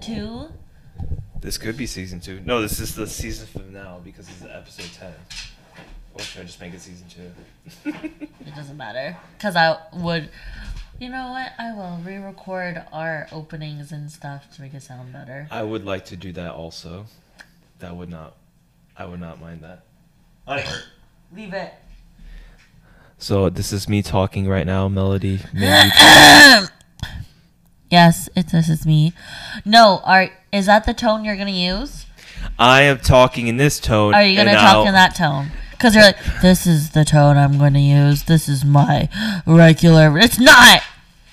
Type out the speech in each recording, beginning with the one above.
season two? This could be season two. No, this is the season finale because it's episode ten. Or should I just make it season two? It doesn't matter. Because I would. You know what? I will re record our openings and stuff to make it sound better. I would like to do that also. That would not. I would not mind that. Leave it. So this is me talking right now, Melody. May you talk- Yes, it, this is me. No, are is that the tone you're gonna use? I am talking in this tone. Are you gonna talk I'll- in that tone? Because you're like, this is the tone I'm gonna use. This is my regular. It's not.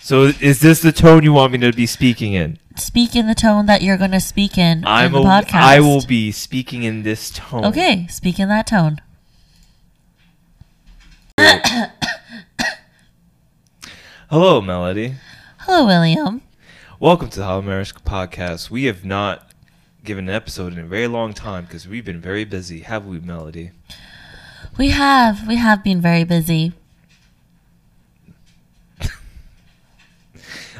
So is this the tone you want me to be speaking in? Speak in the tone that you're gonna speak in I'm in the a, podcast. I will be speaking in this tone. Okay, speak in that tone. Hello, Melody. Hello, William. Welcome to the America podcast. We have not given an episode in a very long time because we've been very busy, have we, Melody? We have we have been very busy.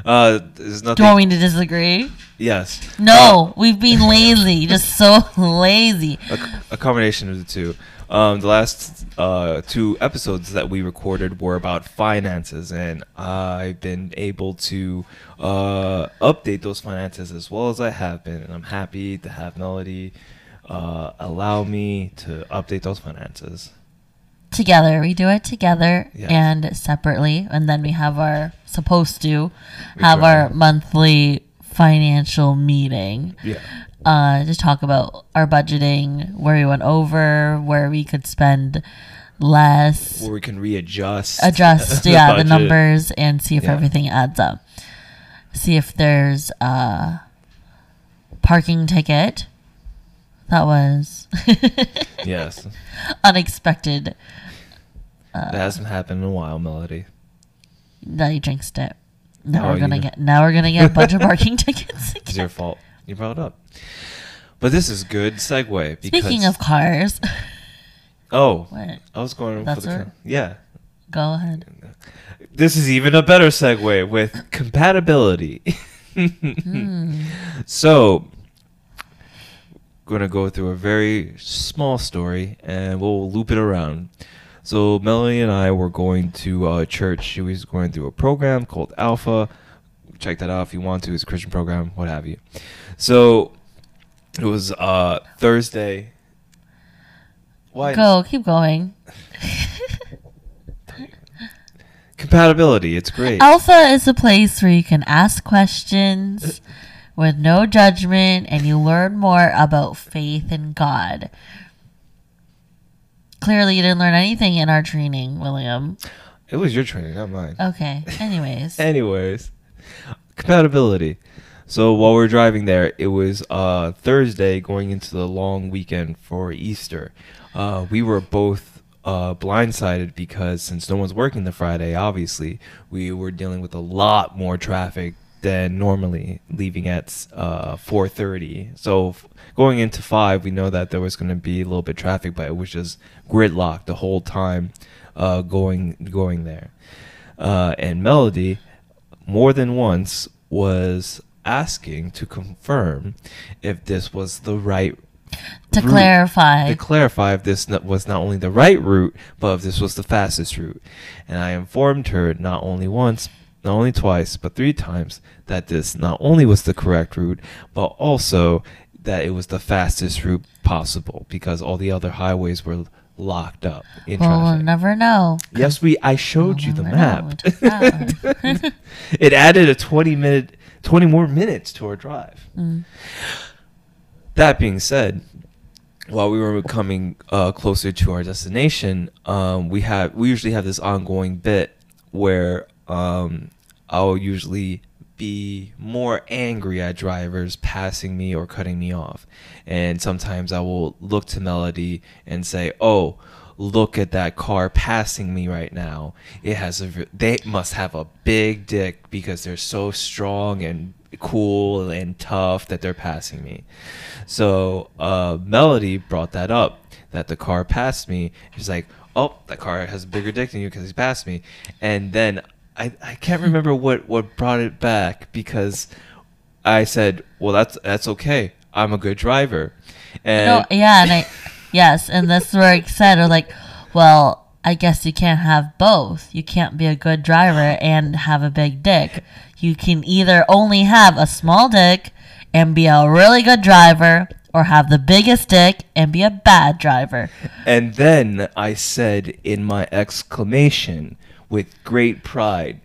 Uh, there's Do you nothing. want me to disagree? Yes. No, we've been lazy, just so lazy. a, a combination of the two. Um, the last uh, two episodes that we recorded were about finances, and I've been able to uh, update those finances as well as I have been, and I'm happy to have Melody uh, allow me to update those finances. Together, we do it together Yes. and separately, and then we have our supposed to have our monthly financial meeting. Yeah. uh, to talk about our budgeting, where we went over, where we could spend less, Where we can readjust. adjust, yeah, the numbers, and see if Yeah. everything adds up. See if there's a parking ticket. That was Yes. unexpected. that hasn't happened in a while, Melody. That you jinxed it. Now Oh, we're gonna you- get. Now we're gonna get a bunch of parking tickets. It's your fault. You brought it up. But this is good segue because Speaking of cars, oh, what? I was going That's for the co- yeah. Go ahead. This is even a better segue with compatibility. Hmm. So, going to go through a very small story and we'll loop it around. So, Melanie and I were going to uh, church. She was going through a program called Alpha. Check that out if you want to. It's a Christian program, what have you. So, it was uh, Thursday. Why? Go. Keep going. Compatibility. It's great. Alpha is a place where you can ask questions with no judgment and you learn more about faith in God. Clearly, you didn't learn anything in our training, William. It was your training, not mine. Okay. Anyways, Anyways, compatibility. So while we are driving there, it was uh, Thursday going into the long weekend for Easter. Uh, we were both uh, blindsided because since no one's working the Friday, obviously, we were dealing with a lot more traffic than normally leaving at uh, 4.30 so f- going into 5 we know that there was going to be a little bit of traffic but it was just gridlocked the whole time uh, going going there. Uh, and melody more than once was asking to confirm if this was the right to route. clarify, to clarify if this was not only the right route but if this was the fastest route. And i informed her not only once not only twice but three times that this not only was the correct route but also that it was the fastest route possible because all the other highways were locked up in well, we'll never know. Yes, we. I showed you the We'll map. it added a twenty minute, twenty more minutes to our drive. Mm. That being said, while we were coming uh, closer to our destination, um, we have we usually have this ongoing bit where um, I'll usually be more angry at drivers passing me or cutting me off, and sometimes I will look to Melody and say, "Oh." Look at that car passing me right now. It has a. They must have a big dick because they're so strong and cool and tough that they're passing me. So uh, Melody brought that up that the car passed me. She's like, "Oh, that car has a bigger dick than you because he passed me." And then I, I can't remember what what brought it back because I said, "Well, that's that's okay. I'm a good driver." And No, yeah, and I, yes, and that's where I said, or like, well, I guess you can't have both. You can't be a good driver and have a big dick. You can either only have a small dick and be a really good driver, or have the biggest dick and be a bad driver. And then I said in my exclamation with great pride,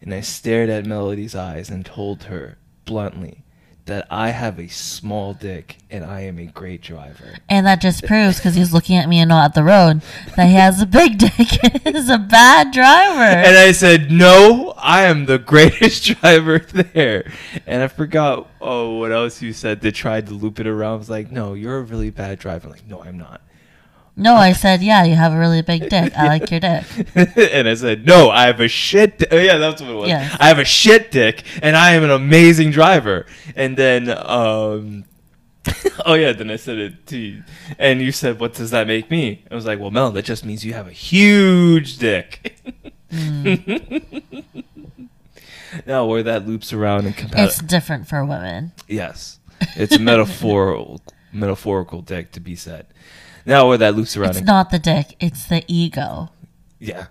and I stared at Melody's eyes and told her bluntly that I have a small dick and I am a great driver. And that just proves, because he's looking at me and not at the road, that he has a big dick and is a bad driver. And I said, "No, I am the greatest driver there." And I forgot oh what else you said to try to loop it around. I was like, "No, you're a really bad driver." I'm like, "No, I'm not." No, I said, yeah, you have a really big dick. I like your dick. and I said, "No, I have a shit." Di- oh, yeah, that's what it was. Yes. I have a shit dick, and I am an amazing driver. And then, um, oh yeah, then I said it to you, and you said, "What does that make me?" I was like, "Well, Mel, that just means you have a huge dick." now, where that loops around and It's different for women. Yes, it's a metaphorical metaphorical dick to be said. Now, where that loops around It's not the dick, it's the ego. Yeah.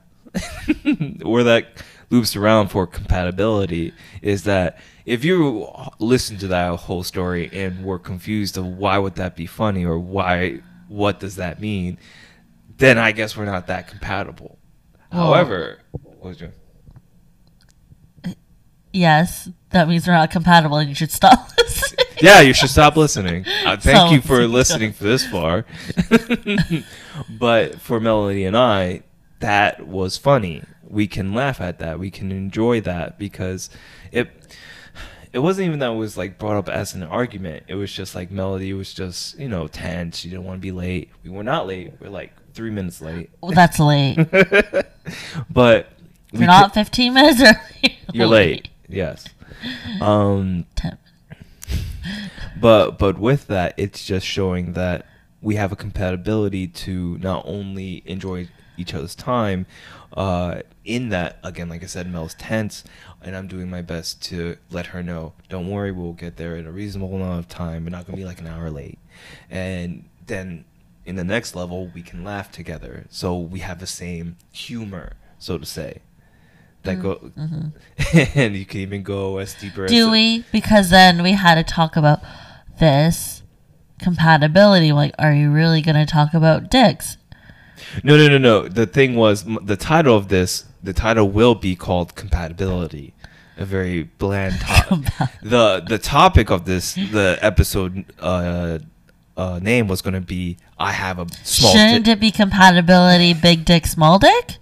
Where that loops around for compatibility is that if you listen to that whole story and were confused of why would that be funny or why what does that mean, then I guess we're not that compatible. Well- However, what was your uh, Yes, that means we're not compatible and you should stop listening. Yeah, you should stop listening. Uh, thank you for listening for this far. but for Melanie and I, that was funny. We can laugh at that. We can enjoy that because it it wasn't even that it was like brought up as an argument. It was just like Melody was just, you know, tense. She didn't want to be late. We were not late. We are like three minutes late. Well, that's late. but we You're not 15 minutes early. you're late. Yes. Um Ten- but but with that it's just showing that we have a compatibility to not only enjoy each other's time uh in that again like i said mel's tense and i'm doing my best to let her know don't worry we'll get there in a reasonable amount of time we're not going to be like an hour late. And then in the next level we can laugh together. So we have the same humor so to say that go and you can even go as deeper as Do we? Because then we had to talk about this compatibility. Like, are you really going to talk about dicks? No, no, no, no. The thing was, m- the title of this, the title will be called compatibility. A very bland topic. the The topic of this, the episode uh, uh, name was going to be "I have a small." Shouldn't dick." it be compatibility big dick, small dick?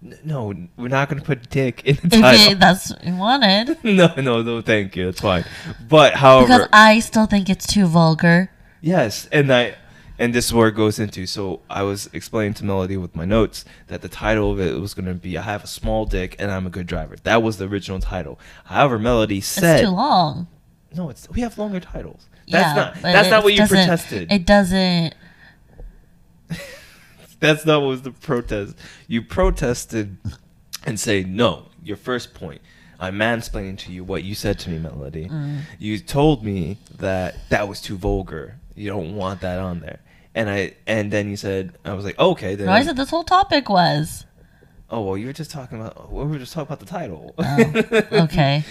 No, we're not going to put "dick" in the title. you, that's what you wanted. no, no, no. Thank you. That's fine. But however, Because I still think it's too vulgar. Yes, and I and this is where it goes into. So I was explaining to Melody with my notes that the title of it was going to be "I have a small dick and I'm a good driver." That was the original title. However, Melody It's said, too long. "No, it's we have longer titles." That's yeah, not that's not what you protested. It doesn't. that's not what was the protest. You protested and say, "No, your first point." I'm mansplaining to you what you said to me, Melody. Mm. You told me that that was too vulgar. You don't want that on there. And I and then you said I was like, okay, then No, I said this whole topic was. Oh well, you were just talking about. We were just talking about the title. Oh, okay.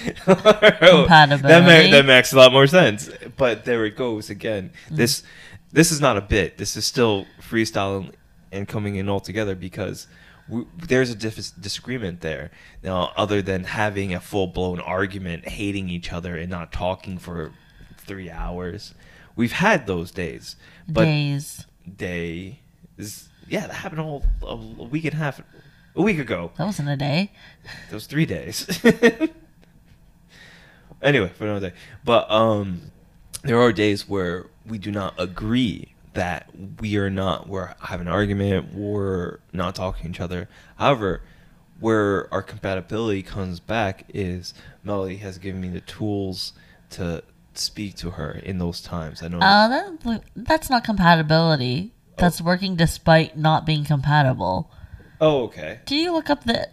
That, ma- that makes a lot more sense. But there it goes again. This this is not a bit. This is still freestyling and coming in all together because we, there's a dis- disagreement there. Now, other than having a full blown argument, hating each other, and not talking for three hours, we've had those days. But Days. day is yeah, that happened all a, a week and a half, a week ago. That wasn't a day. That was three days. anyway, for another day. But um, there are days where we do not agree that we are not we're having an argument, we're not talking to each other. However, where our compatibility comes back is Melody has given me the tools to speak to her in those times. I know. Uh, that, that's not compatibility. That's working despite not being compatible. oh, okay. Did you look up the?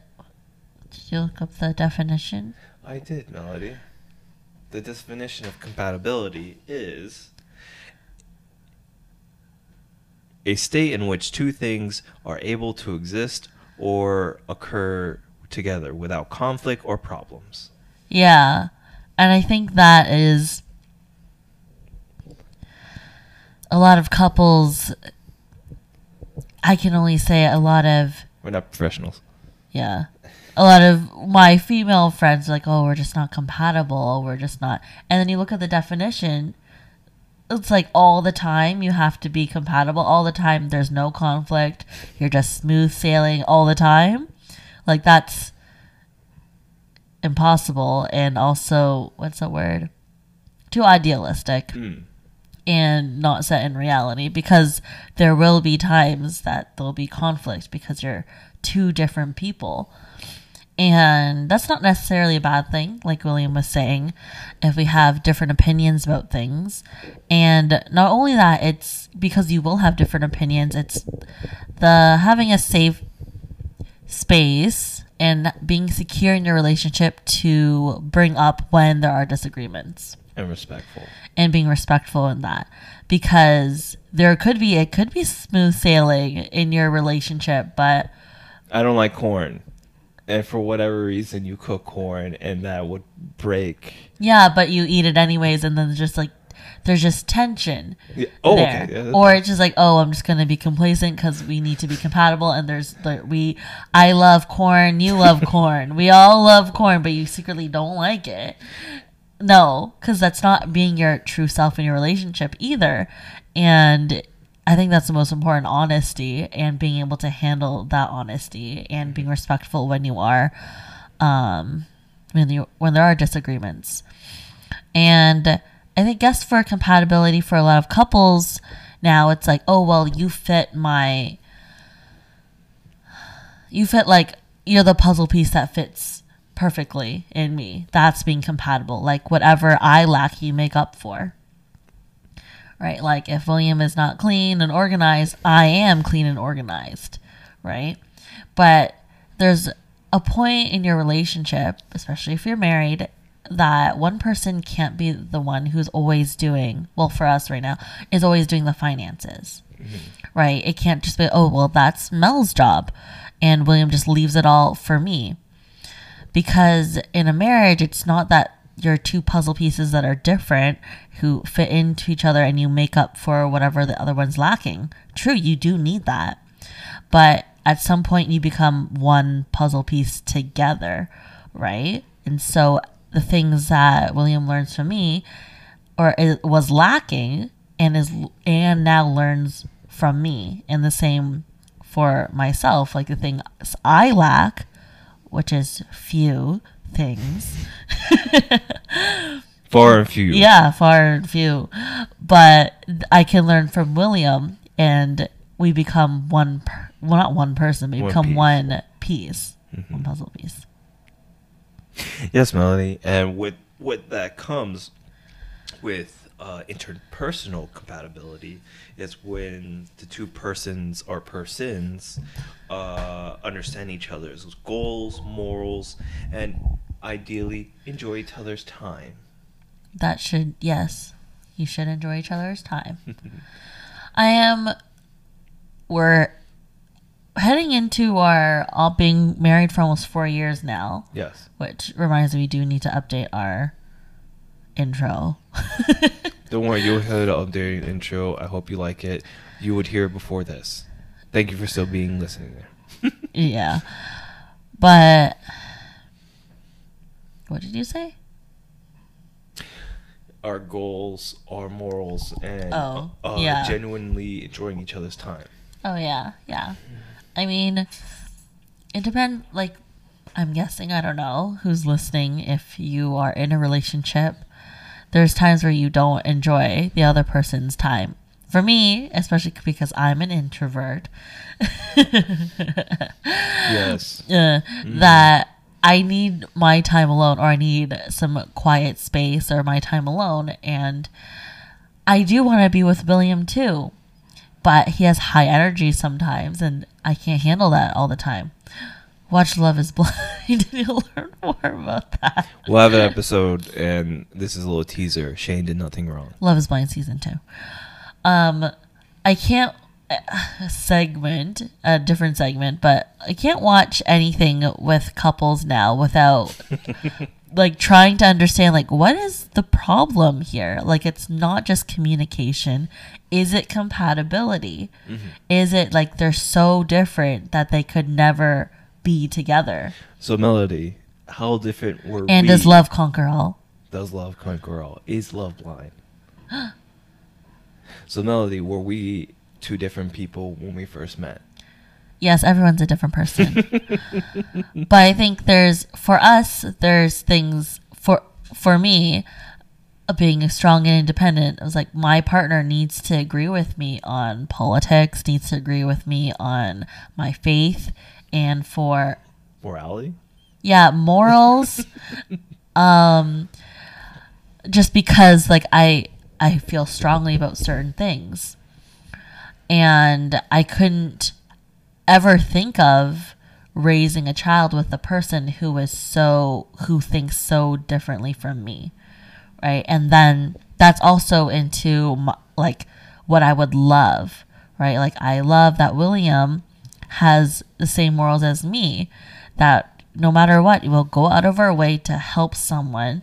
Did you look up the definition? I did, Melody. the definition of compatibility is a state in which two things are able to exist or occur together without conflict or problems. Yeah. And I think that is a lot of couples I can only say a lot of We're not professionals. yeah. A lot of my female friends are like, "Oh, we're just not compatible. We're just not." And then you look at the definition, it's like all the time you have to be compatible. All the time there's no conflict. You're just smooth sailing all the time. Like that's impossible and also what's the word? Too idealistic Hmm. and not set in reality because there will be times that there'll be conflict because you're two different people. And that's not necessarily a bad thing, like William was saying, if we have different opinions about things. And not only that, it's because you will have different opinions, it's the having a safe space and being secure in your relationship to bring up when there are disagreements And respectful. and being respectful in that because there could be it could be smooth sailing in your relationship but I don't like corn. And for whatever reason, you cook corn and that would break. yeah but you eat it anyways and then just like there's just tension Yeah. Oh, there. okay. Yeah, or it's just like oh i'm just gonna be complacent because we need to be compatible and there's there, we i love corn you love corn we all love corn but you secretly don't like it no because that's not being your true self in your relationship either and i think that's the most important honesty and being able to handle that honesty and being respectful when you are um when you when there are disagreements and I think guess for compatibility for a lot of couples now it's like, oh well, you fit my you fit like you're the puzzle piece that fits perfectly in me. That's being compatible. Like whatever I lack you make up for. Right? Like if William is not clean and organized, I am clean and organized. Right? But there's a point in your relationship, especially if you're married, that one person can't be the one who's always doing, well, for us right now, is always doing the finances. Mm-hmm. Right? It can't just be, oh, well, that's Mel's job. And William just leaves it all for me. Because in a marriage, it's not that you're two puzzle pieces that are different who fit into each other and you make up for whatever the other one's lacking. True, you do need that but at some point you become one puzzle piece together, right? And so the things that William learns from me or it was lacking and is and now learns from me and the same for myself like the things I lack which is few things Far and few. yeah, far and few. But I can learn from William, and we become one. Per- well, not one person, but we One become piece. one piece, mm-hmm. one puzzle piece. Yes, Melody. And with with that comes with uh, interpersonal compatibility is when the two persons or persons uh, understand each other's goals, morals, and ideally enjoy each other's time. That should yes, you should enjoy each other's time. I am. We're heading into our all being married for almost four years now, Yes. which reminds me we do need to update our intro. Don't worry, you'll hear the updated intro. I hope you like it. You would hear it before this. Thank you for still being listening there. Yeah. But what did you say? Our goals, our morals, and Oh, uh, yeah. genuinely enjoying each other's time. Oh yeah, yeah. I mean, it depends. Like, I'm guessing I don't know who's listening. If you are in a relationship, there's times where you don't enjoy the other person's time. For me, especially because I'm an introvert, Yes. uh, that I need my time alone or I need some quiet space or my time alone. And I do want to be with William too, but he has high energy sometimes and I can't handle that all the time. Watch Love is Blind and you'll learn more about that. We'll have an episode, and this is a little teaser. Shane did nothing wrong. Love is Blind season two. Um, I can't uh, segment a different segment, but I can't watch anything with couples now without like trying to understand like what is the problem here. Like it's not just communication. Is it compatibility? Is it like they're so different that they could never be together? So, Melody, how different were we? And we? does love conquer all? Does love conquer all? Is love blind? so, Melody, were we two different people when we first met? Yes, everyone's a different person. but I think there's for us there's things for for me being strong and independent. I was like my partner needs to agree with me on politics, needs to agree with me on my faith and for Morality? yeah, morals um just because like I I feel strongly about certain things. And I couldn't ever think of raising a child with a person who is so who thinks so differently from me right and then that's also into m like what i would love right like i love that william has the same morals as me that no matter what we'll go out of our way to help someone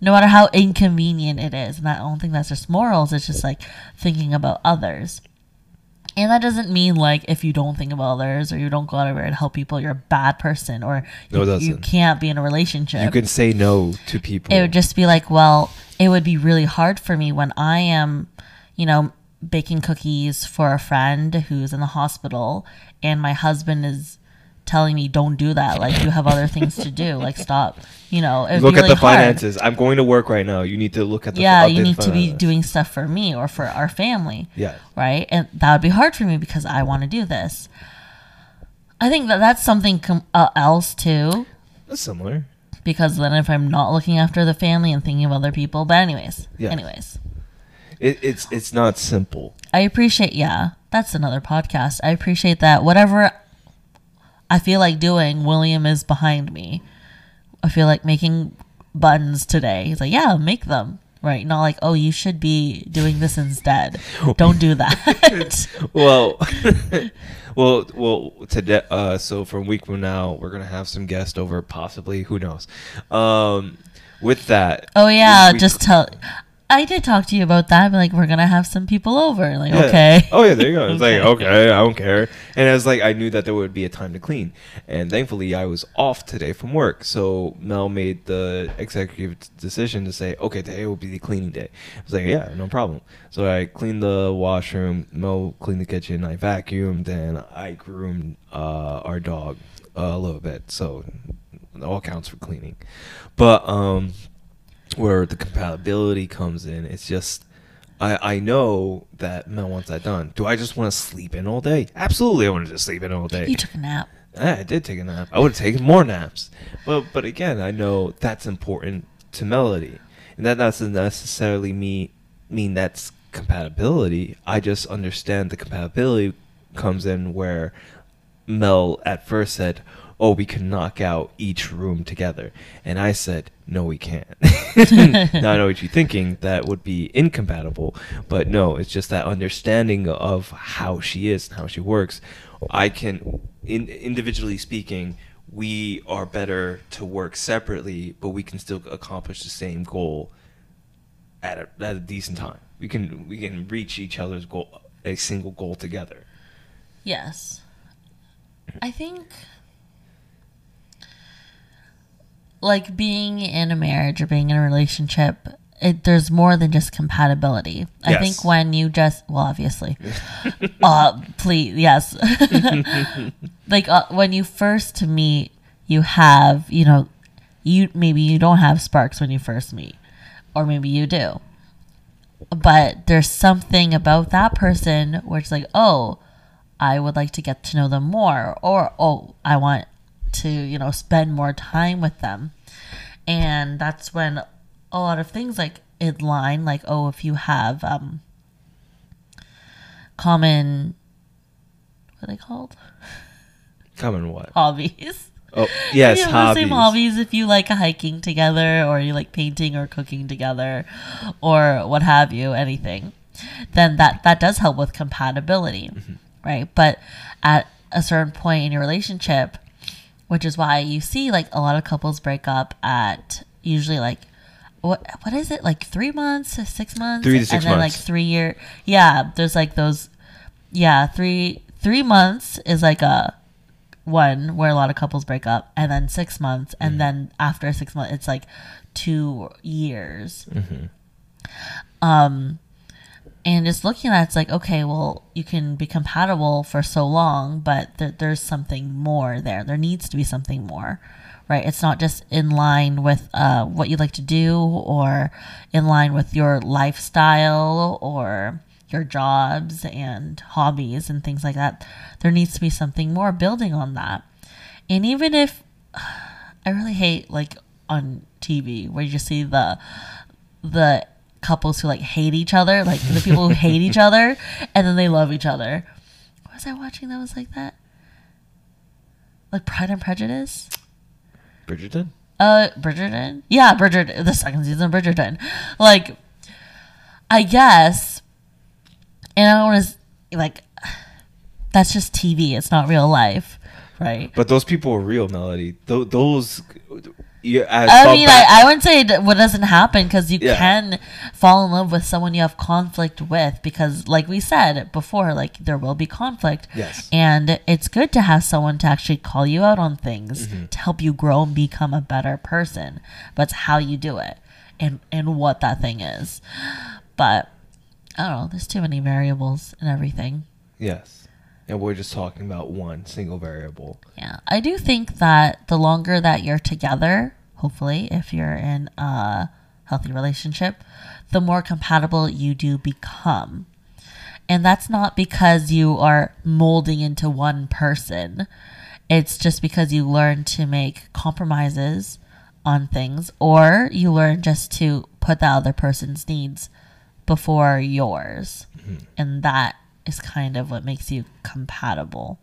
no matter how inconvenient it is and i don't think that's just morals it's just like thinking about others and that doesn't mean like if you don't think about others or you don't go out of your way to help people, you're a bad person or No, you, you can't be in a relationship. You can say no to people. it would just be like, well, it would be really hard for me when I am, you know, baking cookies for a friend who's in the hospital and my husband is telling me don't do that like you have other things to do like stop you know look be at the hard. finances. I'm going to work right now. You need to look at the yeah you need to be doing stuff for me or for our family Yeah. right? And that would be hard for me because I want to do this. I think that that's something com- uh, else too, That's similar. because then if I'm not looking after the family and thinking of other people, but anyways, Yeah. anyways, It, it's it's not simple. I appreciate. Yeah, that's another podcast. I appreciate that. Whatever I feel like doing, William is behind me. I feel like making buttons today. He's like, yeah, make them. Right, not like, oh, you should be doing this instead. Don't do that. well, well, well. Today, uh, so from week from now, we're gonna have some guests over. Possibly, who knows? Um, with that. Oh yeah, we- just tell. I did talk to you about that. But like, we're gonna have some people over. Like, Yeah. okay. Oh yeah, there you go. It's like Okay. okay, I don't care. And I was like, I knew that there would be a time to clean, and thankfully I was off today from work. So Mel made the executive decision to say, okay, today will be the cleaning day. I was like, yeah, no problem. So I cleaned the washroom. Mel cleaned the kitchen. I vacuumed, and I groomed uh, our dog a little bit. So all counts for cleaning. But um, where the compatibility comes in, it's just I I know that Mel wants that done. Do I just want to sleep in all day? Absolutely, I want to just sleep in all day. You took a nap. Yeah, I did take a nap. I would have taken more naps. But but again, I know that's important to Melody, and that doesn't necessarily mean mean that's compatibility. I just understand the compatibility comes in where Mel at first said, "Oh, we can knock out each room together," and I said, "No, we can't." now I know what you're thinking. That would be incompatible, but no, it's just that understanding of how she is and how she works. I can, in, individually speaking, we are better to work separately, but we can still accomplish the same goal at a, at a decent time. We can we can reach each other's goal, a single goal together. Yes. I think like being in a marriage or being in a relationship, it, there's more than just compatibility. I think when you just well, obviously, uh, please, yes, like uh, when you first meet, you have you know, you maybe you don't have sparks when you first meet, or maybe you do, but there's something about that person where it's like, oh, I would like to get to know them more, or oh, I want to, you know, spend more time with them. And that's when a lot of things like in line, like, oh, if you have um, common, what are they called? Common what? Hobbies. Oh, yes, you have the same hobbies. hobbies if you like hiking together or you like painting or cooking together or what have you, anything. Then that that does help with compatibility, Mm-hmm. right? But at a certain point in your relationship, which is why you see like a lot of couples break up at usually like what what is it like three months six months Three to six and then like three year yeah there's like those yeah three three months is like a one where a lot of couples break up and then six months Mm-hmm. and then after six months it's like two years Mm-hmm. um and just looking at it, it's like okay well you can be compatible for so long but th- there's something more there. There needs to be something more right? It's not just in line with uh, what you like to do or in line with your lifestyle or your jobs and hobbies and things like that. There needs to be something more building on that. And even if i really hate like on tv where you see the the couples who like hate each other, like the people who hate each other, and then they love each other. What was I watching that was like that? Like Pride and Prejudice? Bridgerton? Uh, Bridgerton? Yeah, Bridgerton. The second season of Bridgerton. Like, I guess, and I don't want to, like, that's just TV. It's not real life, right? But those people are real, Melody. Th- those. You, as I mean, I, I wouldn't say that what doesn't happen because you Yeah. can fall in love with someone you have conflict with because, like we said before, like there will be conflict. Yes. And it's good to have someone to actually call you out on things Mm-hmm. to help you grow and become a better person. But it's how you do it and and what that thing is. But I don't know. There's too many variables and everything. Yes. And we're just talking about one single variable. Yeah, I do think that the longer that you're together, hopefully, if you're in a healthy relationship, the more compatible you do become. And that's not because you are molding into one person. It's just because you learn to make compromises on things or you learn just to put the other person's needs before yours. Mm-hmm. And that is kind of what makes you compatible.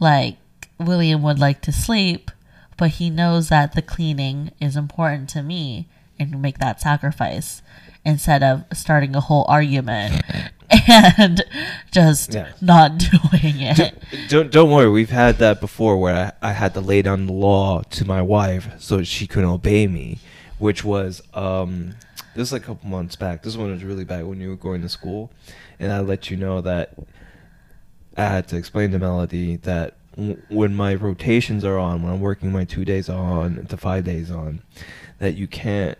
Like William would like to sleep, but he knows that the cleaning is important to me and make that sacrifice instead of starting a whole argument and just Yeah. not doing it. Don't don't worry. We've had that before, where I, I had to lay down the law to my wife so she couldn't obey me, which was um, this was like a couple months back. This one was really bad when you were going to school, and I let you know that I had to explain to Melody that w- when my rotations are on, when I'm working my two days on to five days on, that you can't,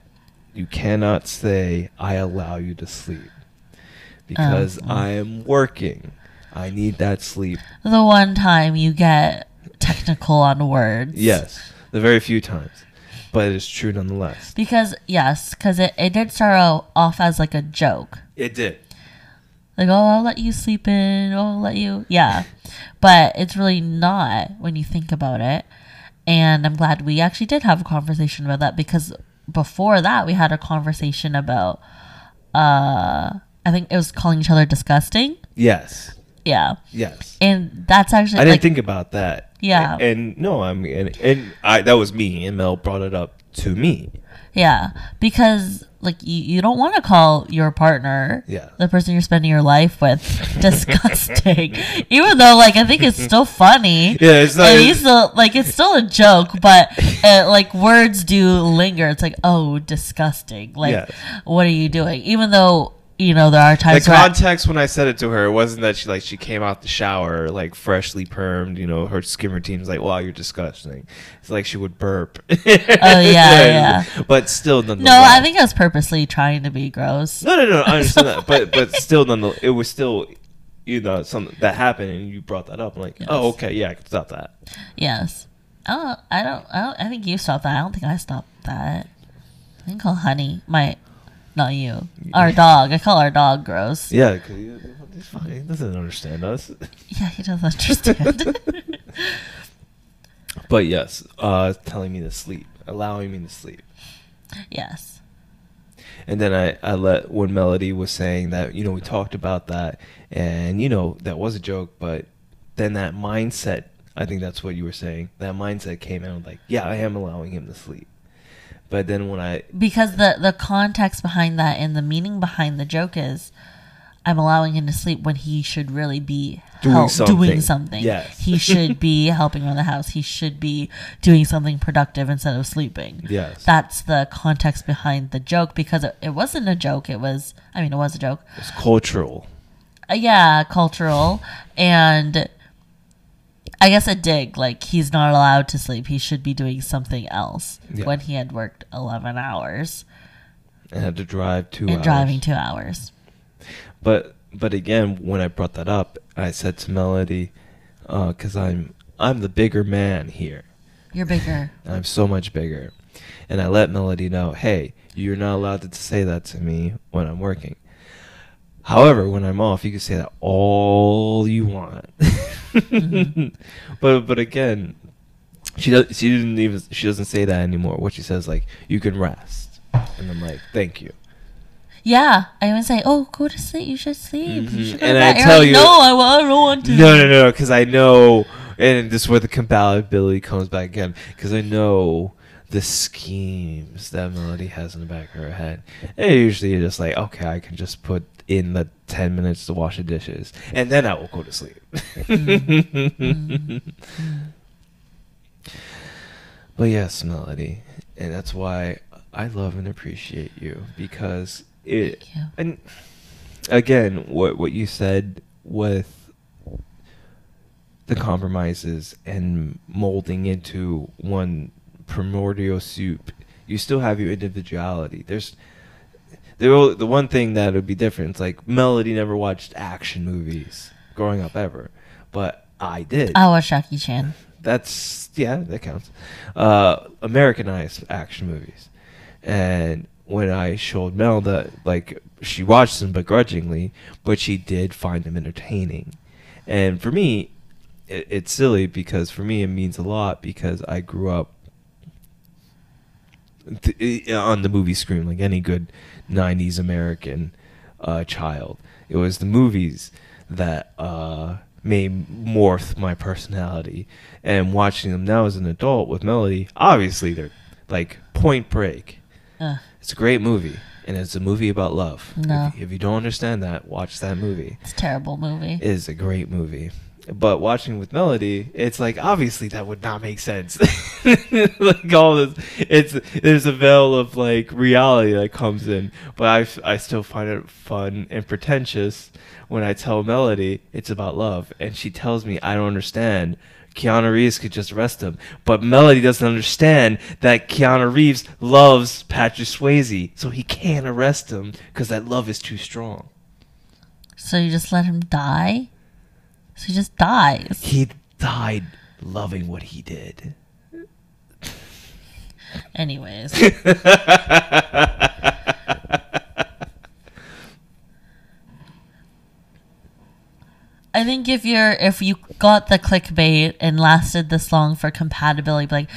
you cannot say I allow you to sleep because Oh. I am working. I need that sleep. The one time you get technical on words. Yes, the very few times, but it's true nonetheless. Because, yes, because it, it did start out off as like a joke. It did. Like, oh, I'll let you sleep in. Oh, I'll let you. Yeah. But it's really not when you think about it. And I'm glad we actually did have a conversation about that because before that, we had a conversation about, uh, I think it was calling each other disgusting. Yes. Yeah. Yes. And that's actually I didn't like, think about that. Yeah. And, no, I mean, and, and I that was me, and Mel brought it up to me. Yeah, because like you, you don't want to call your partner, Yeah. the person you're spending your life with, disgusting. Even though like I think it's still funny. Yeah, it's not- he's still like it's still a joke, but uh, like words do linger. It's like oh, disgusting. Like Yes. what are you doing? Even though you know there are The times I- context when I said it to her, it wasn't that she like she came out the shower like freshly permed. You know, her skin routine's like, "Wow, you're disgusting." It's like she would burp. oh yeah, yeah. But still, nonetheless. no, I think I was purposely trying to be gross. No, no, no. I understand that, but but still, nonetheless, it was still, you know, something that happened, and you brought that up. I'm like, oh, okay, yeah, I can stop that. Yes. Oh, I don't. I don't. I think you stopped that. I don't think I stopped that. I can call Honey my, not you. Our dog. I call our dog gross. Yeah, fine. He doesn't understand us. Yeah, he doesn't understand. But yes, uh, telling me to sleep, allowing me to sleep. yes. And then I, I let when Melody was saying that, you know, we talked about that and, you know, that was a joke, but then that mindset I think that's what you were saying. That mindset came out like, yeah, I am allowing him to sleep. But then when I because the the context behind that and the meaning behind the joke is I'm allowing him to sleep when he should really be Doing help, doing something. something. Yes. he should be helping around the house. He should be doing something productive instead of sleeping. yes, That's the context behind the joke because it, it wasn't a joke. It was, I mean, it was a joke. it's cultural. Uh, yeah, cultural. And I guess a dig. Like, he's not allowed to sleep. He should be doing something else Yeah. when he had worked 11 hours I had to drive two and hours. driving two hours. But but again, when I brought that up, I said to Melody, uh, because I'm I'm the bigger man here. You're bigger. I'm so much bigger, and I let Melody know, hey, you're not allowed to say that to me when I'm working. However, when I'm off, you can say that all you want. But but again, she does. She didn't even. She doesn't say that anymore. What she says like, you can rest, and I'm like, thank you. Yeah, I even say, "Oh, go to sleep. You should sleep. You Mhm. should And I bed." Tell like, you- no, I, I don't want to. No, no, no, because I know, and this is where the compatibility comes back again. Because I know the schemes that Melody has in the back of her head. And usually you're just like, okay, I can just put in the 10 minutes to wash the dishes, and then I will go to sleep. but yes, Melody, and that's why I love and appreciate you because it you. and again what what you said with the compromises and molding into one primordial soup you still have your individuality there's the the one thing that would be different it's like melody never watched action movies growing up ever but i did I watch Jackie Chan. that's yeah, that counts. Uh, Americanized action movies, and when I showed Mel that like she watched them begrudgingly, but she did find them entertaining, and for me, it, it's silly because for me it means a lot because I grew up th- on the movie screen like any good '90s American uh, child. It was the movies that uh, made morph my personality, and watching them now as an adult with Melody, obviously they're like Point Break. Ugh. It's a great movie, and it's a movie about love. No. If, if you don't understand that, watch that movie. It's a terrible movie. It is a great movie. But watching with Melody, it's like obviously that would not make sense. like all this, it's there's a veil of like reality that comes in, but I, I still find it fun and pretentious when I tell Melody it's about love, and she tells me I don't understand. Keanu Reeves could just arrest him, but Melody doesn't understand that Keanu Reeves loves Patrick Swayze, so he can't arrest him because that love is too strong. so you just let him die? So he just dies. He died loving what he did. Anyways. I think if you're if you got the clickbait and lasted this long for compatibility, like,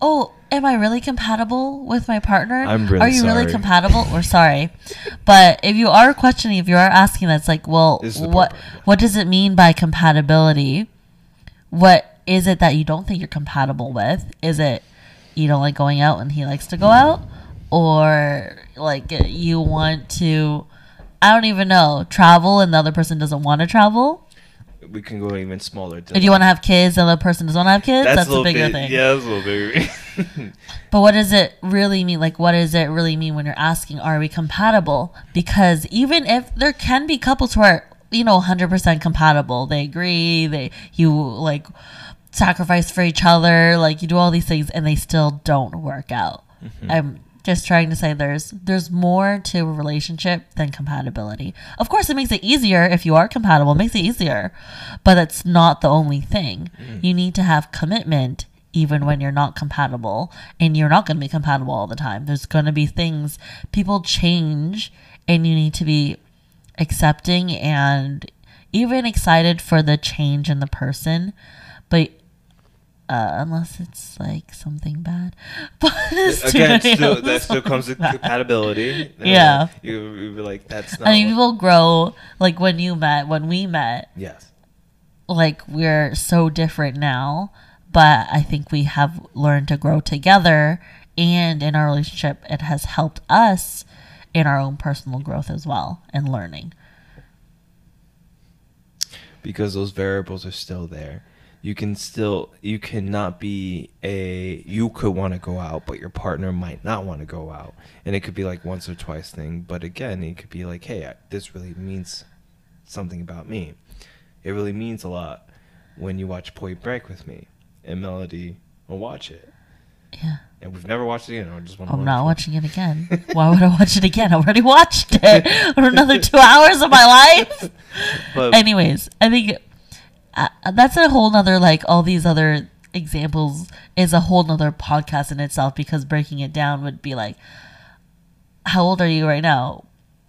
oh, am I really compatible with my partner? I'm really Are you really sorry. compatible? Or sorry, but if you are questioning, if you are asking, that's like, well, This is the what part, what does it mean by compatibility? What is it that you don't think you're compatible with? Is it you don't like going out and he likes to go out, or like you want to? I don't even know. Travel and the other person doesn't want to travel. we can go even smaller. If you want to have kids and the other person doesn't want to have kids, that's, a, bigger bit, thing. Yeah, that's a little bigger. But what does it really mean? Like, what does it really mean when you're asking, are we compatible? Because even if there can be couples who are, you know, 100% compatible, they agree, they, you like sacrifice for each other, like you do all these things and they still don't work out. Mm-hmm. I'm just trying to say there's there's more to a relationship than compatibility. Of course, it makes it easier if you are compatible. It makes it easier, but that's not the only thing. Mm. You need to have commitment even when you're not compatible, and you're not going to be compatible all the time. There's going to be things people change, and you need to be accepting and even excited for the change in the person, but uh, unless it's like something bad. But it's Again, still, that still something could bad. compatibility. Yeah. you you be like that's not. I mean, people grow like when you met, when we met. yes. like we're so different now, but I think we have learned to grow together and in our relationship it has helped us in our own personal growth as well and learning. because those variables are still there. You can still you cannot be a you could want to go out, but your partner might not want to go out, and it could be like once or twice thing. But again, it could be like, hey, I, this really means something about me. It really means a lot when you watch Point Break with me, and Melody will watch it. Yeah. And we've never watched it again. I just want to I'm not watching it again. Why would I watch it again? I already watched it for another two hours of my life. But Anyways, I think uh, that's a whole nother, like, all these other examples is a whole nother podcast in itself because breaking it down would be like, how old are you right now?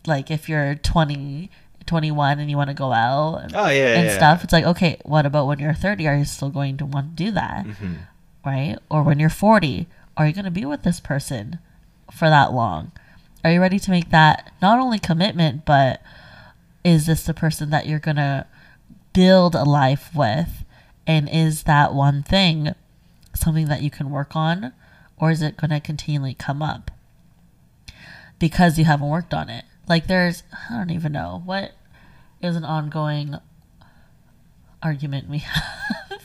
Like, if you're 20, 21 and you want to go out and, oh yeah, and yeah, stuff, it's like, okay, what about when you're 30? Are you still going to want to do that? Mhm. right? Or when you're 40, are you going to be with this person for that long? Are you ready to make that not only commitment, but is this the person that you're going to build a life with? And is that one thing something that you can work on? Or is it going to continually come up because you haven't worked on it? Like, there's, I don't even know, what is an ongoing argument we have?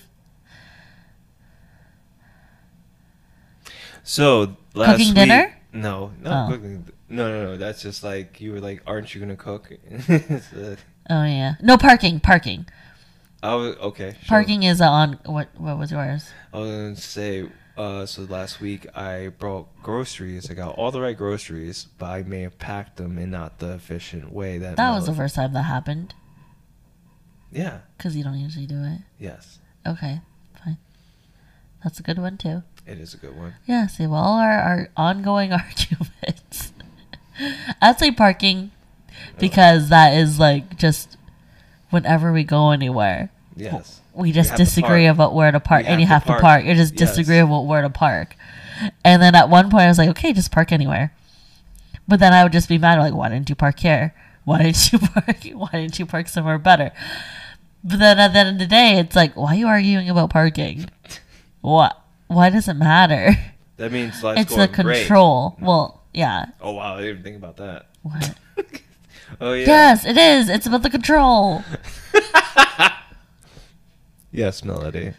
So last Cooking week- dinner? No, not Oh. cooking. No, no, no. That's just like you were like, "Aren't you gonna cook?" Oh, yeah. No, parking, parking. I was okay. sure. Parking is on what? What was yours? I was gonna say. Uh, so last week I brought groceries. I got all the right groceries, but I may have packed them in not the efficient way that. That was the first time that happened Yeah. because you don't usually do it. Yes. Okay, fine. That's a good one too. It is a good one. Yeah. See, well, all our, our ongoing arguments. I'd say parking because that is like just whenever we go anywhere, Yes. We just disagree about where to park, We and you have to park. park. You just Yes. disagree about where to park. And then at one point, I was like, okay, just park anywhere. But then I would just be mad, like, why didn't you park here? Why didn't you park? Why didn't you park somewhere better? But then at the end of the day, it's like, why are you arguing about parking? What? Why does it matter? That means life's it's the going great. control. Well, yeah. Oh wow! I didn't even think about that. What? oh yeah. Yes, it is. It's about the control. Yes, Melody.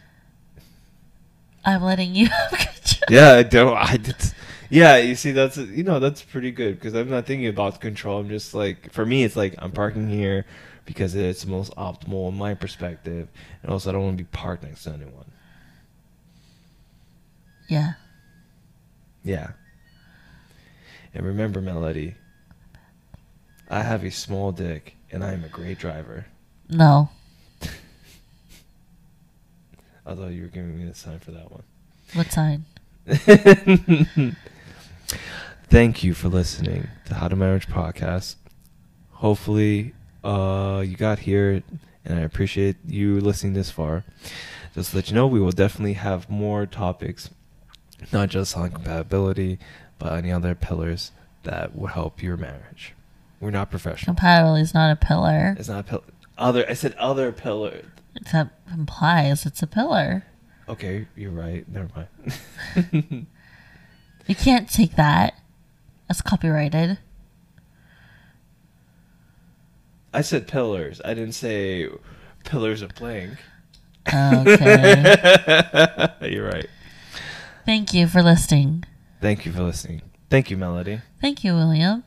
I'm letting you have control. Yeah, I don't. I did. Yeah, you see, that's you know that's pretty good because I'm not thinking about control. I'm just like, for me, it's like I'm parking here because it's most optimal in my perspective, and also I don't want to be parked next to anyone. Yeah. Yeah. And remember, Melody, I have a small dick, and I am a great driver. No. Although you were giving me the sign for that one. What sign? Thank you for listening to How to Marriage podcast. Hopefully, uh, you got here, and I appreciate you listening this far. Just to let you know, we will definitely have more topics, not just on compatibility, but any other pillars that will help your marriage. We're not professional. Compatibility is not a pillar. It's not a pill. Other. I said other pillar. That implies it's a pillar. Okay, you're right. Never mind. You can't take that. That's copyrighted. I said pillars. I didn't say pillars of blank. Okay. You're right. Thank you for listening. Thank you for listening. Thank you, Melody. Thank you, William.